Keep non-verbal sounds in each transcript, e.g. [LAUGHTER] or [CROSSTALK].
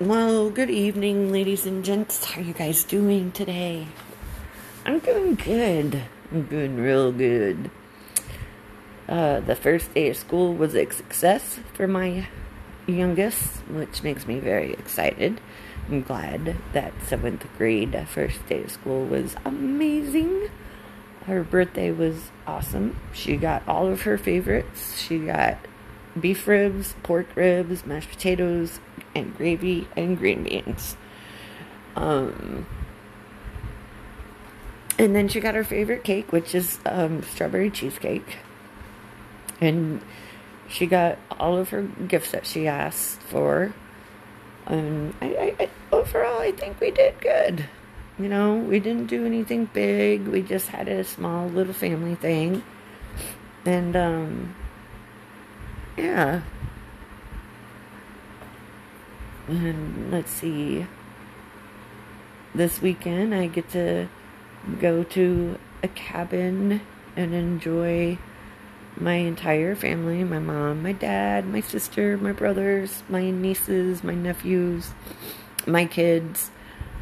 Well, good evening, ladies and gents. How you guys doing today? I'm doing good. I'm doing real good. Uh, the first day of school was a success for my youngest, which makes me very excited. I'm glad that seventh grade first day of school was amazing. Her birthday was awesome. She got all of her favorites. She got beef ribs, pork ribs, mashed potatoes, and gravy and green beans. Um, and then she got her favorite cake, which is um, strawberry cheesecake. And she got all of her gifts that she asked for. And I, I, I, overall, I think we did good. You know, we didn't do anything big. We just had a small little family thing. And, um, yeah, and let's see. This weekend, I get to go to a cabin and enjoy my entire family my mom, my dad, my sister, my brothers, my nieces, my nephews, my kids,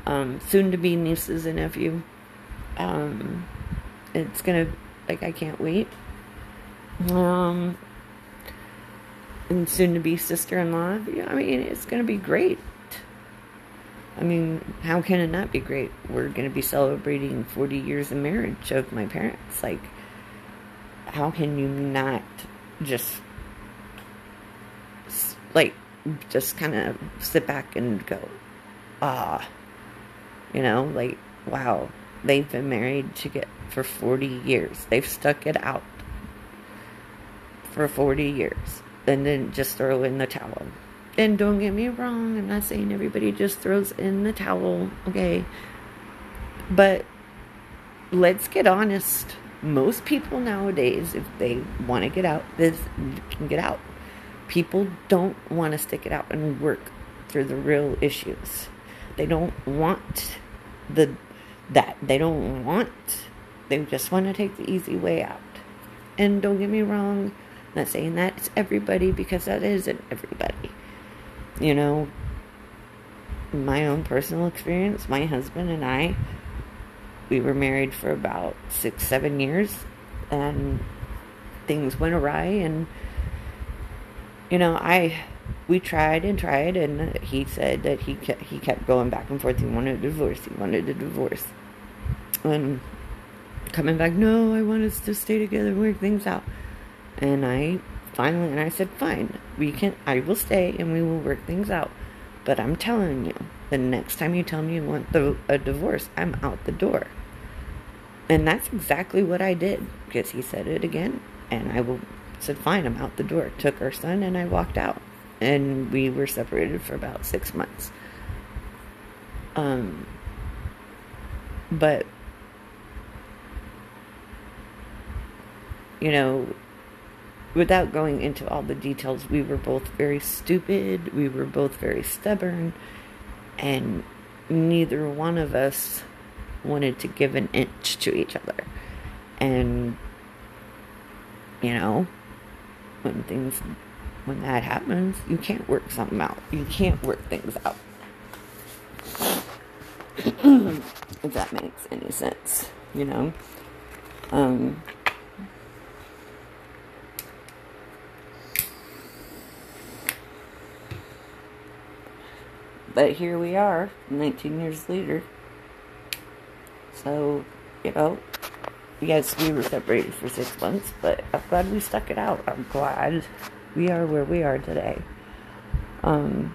um, soon to be nieces and nephew. Um, it's gonna, like, I can't wait. Um, and soon to be sister in law. I mean, it's going to be great. I mean, how can it not be great? We're going to be celebrating 40 years of marriage of my parents. Like, how can you not just, like, just kind of sit back and go, ah, you know, like, wow, they've been married to get for 40 years. They've stuck it out for 40 years and then just throw in the towel. And don't get me wrong, I'm not saying everybody just throws in the towel, okay? But let's get honest. Most people nowadays, if they want to get out, this can get out. People don't want to stick it out and work through the real issues. They don't want the that. They don't want. They just want to take the easy way out. And don't get me wrong, not saying that it's everybody because that isn't everybody. You know, my own personal experience, my husband and I, we were married for about six, seven years, and things went awry. And, you know, I, we tried and tried, and he said that he kept, he kept going back and forth. He wanted a divorce. He wanted a divorce. And coming back, no, I want us to stay together, work things out. And I finally, and I said, fine, we can, I will stay and we will work things out. But I'm telling you, the next time you tell me you want the, a divorce, I'm out the door. And that's exactly what I did because he said it again. And I will, said, fine, I'm out the door. Took our son and I walked out. And we were separated for about six months. Um, but, you know, without going into all the details, we were both very stupid, we were both very stubborn, and neither one of us wanted to give an inch to each other. And, you know, when things, when that happens, you can't work something out. You can't work things out. [CLEARS THROAT] if that makes any sense, you know? Um, But here we are, 19 years later. So, you know, yes, we were separated for six months, but I'm glad we stuck it out. I'm glad we are where we are today. Um,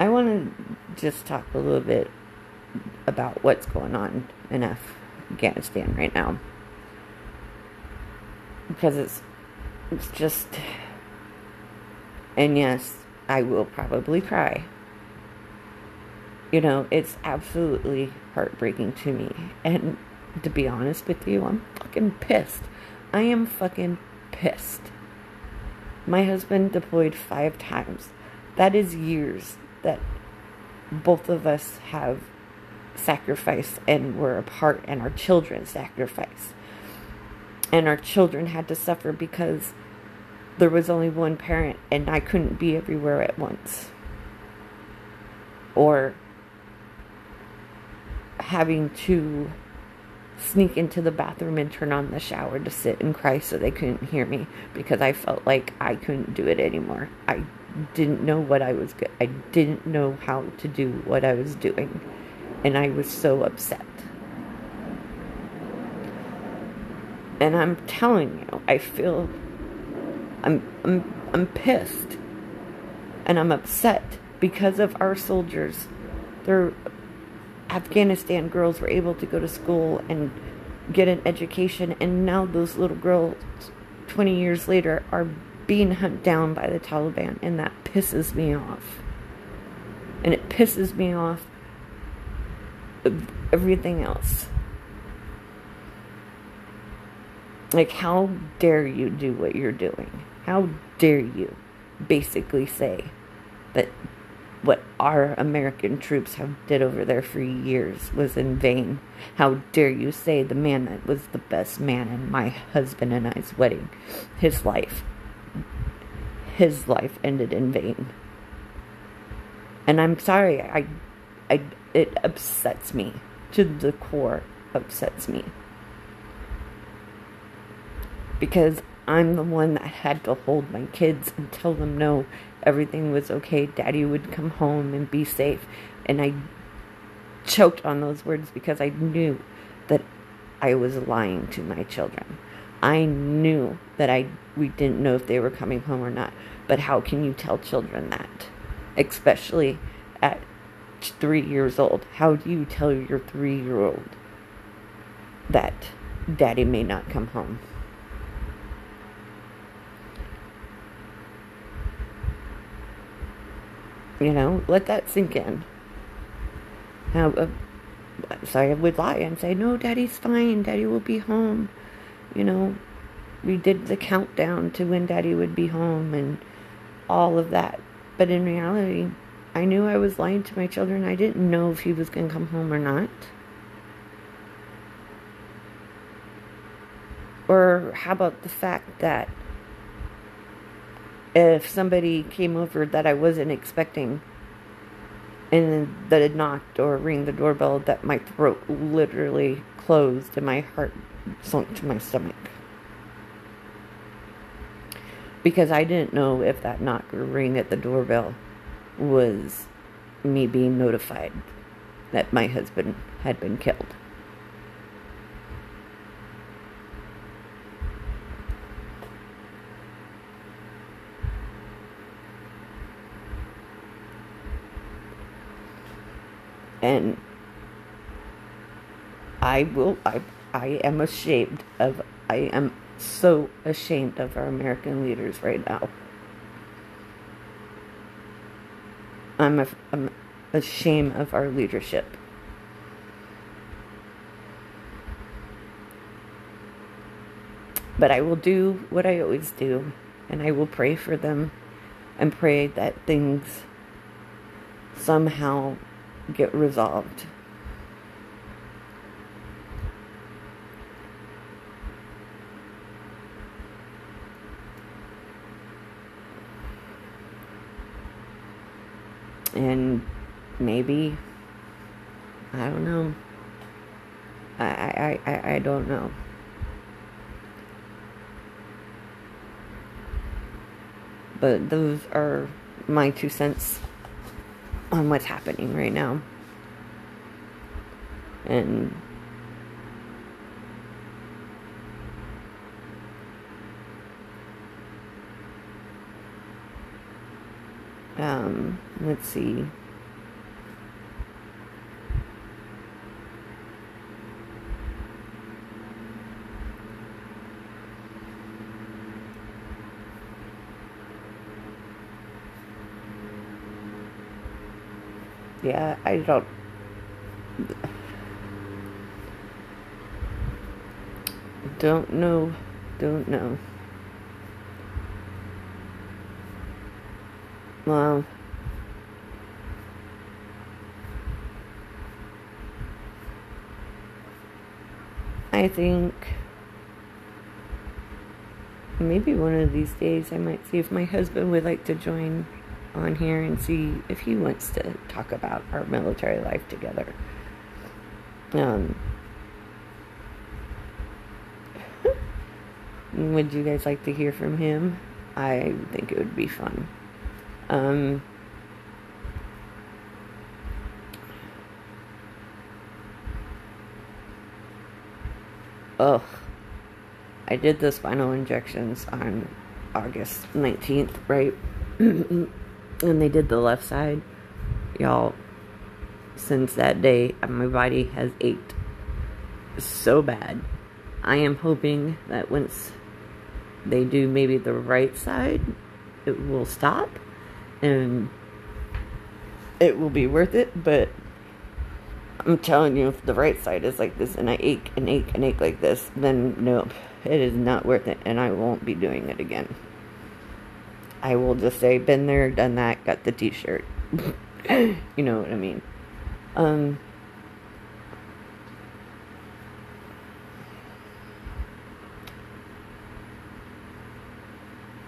I want to just talk a little bit about what's going on in Afghanistan right now. Because it's, it's just, and yes, I will probably cry. You know, it's absolutely heartbreaking to me. And to be honest with you, I'm fucking pissed. I am fucking pissed. My husband deployed five times. That is years that both of us have sacrificed and were apart, and our children sacrificed. And our children had to suffer because there was only one parent and I couldn't be everywhere at once. Or having to sneak into the bathroom and turn on the shower to sit and cry so they couldn't hear me because I felt like I couldn't do it anymore. I didn't know what I was good. I didn't know how to do what I was doing and I was so upset. And I'm telling you, I feel I'm I'm I'm pissed. And I'm upset because of our soldiers. Their Afghanistan girls were able to go to school and get an education and now those little girls 20 years later are being hunted down by the Taliban and that pisses me off. And it pisses me off everything else. Like, how dare you do what you're doing? How dare you basically say that what our American troops have did over there for years was in vain? How dare you say the man that was the best man in my husband and I's wedding, his life, his life ended in vain? And I'm sorry, I, I, it upsets me to the core, upsets me because I'm the one that had to hold my kids and tell them no, everything was okay. Daddy would come home and be safe. And I choked on those words because I knew that I was lying to my children. I knew that I we didn't know if they were coming home or not. But how can you tell children that? Especially at 3 years old. How do you tell your 3-year-old that daddy may not come home? You know, let that sink in. Now, uh, so I would lie and say, no, daddy's fine. Daddy will be home. You know, we did the countdown to when daddy would be home and all of that. But in reality, I knew I was lying to my children. I didn't know if he was going to come home or not. Or how about the fact that if somebody came over that I wasn't expecting and that had knocked or ring the doorbell that my throat literally closed and my heart sunk to my stomach. Because I didn't know if that knock or ring at the doorbell was me being notified that my husband had been killed. And I will I I am ashamed of I am so ashamed of our American leaders right now. I'm, a, I'm ashamed of our leadership. But I will do what I always do, and I will pray for them and pray that things somehow get resolved. And maybe, I don't know. I, I, I, I don't know. But those are my two cents on what's happening right now. And um, let's see. Yeah, I don't. Don't know. Don't know. Well. I think maybe one of these days I might see if my husband would like to join on here and see if he wants to talk about our military life together. Um, [LAUGHS] would you guys like to hear from him? I think it would be fun. Um, ugh. I did the spinal injections on August 19th, right? [CLEARS THROAT] and they did the left side. Y'all, since that day, my body has ached so bad. I am hoping that once they do maybe the right side, it will stop and it will be worth it. But I'm telling you, if the right side is like this and I ache and ache and ache like this, then nope, it is not worth it and I won't be doing it again. I will just say, been there, done that, got the t shirt. [LAUGHS] you know what I mean. Um,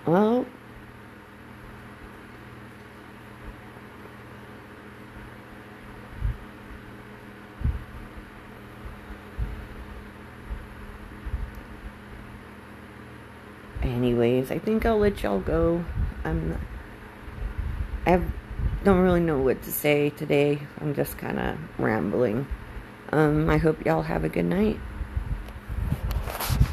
well, anyways, I think I'll let y'all go. I'm I have, don't really know what to say today. I'm just kind of rambling. Um, I hope y'all have a good night.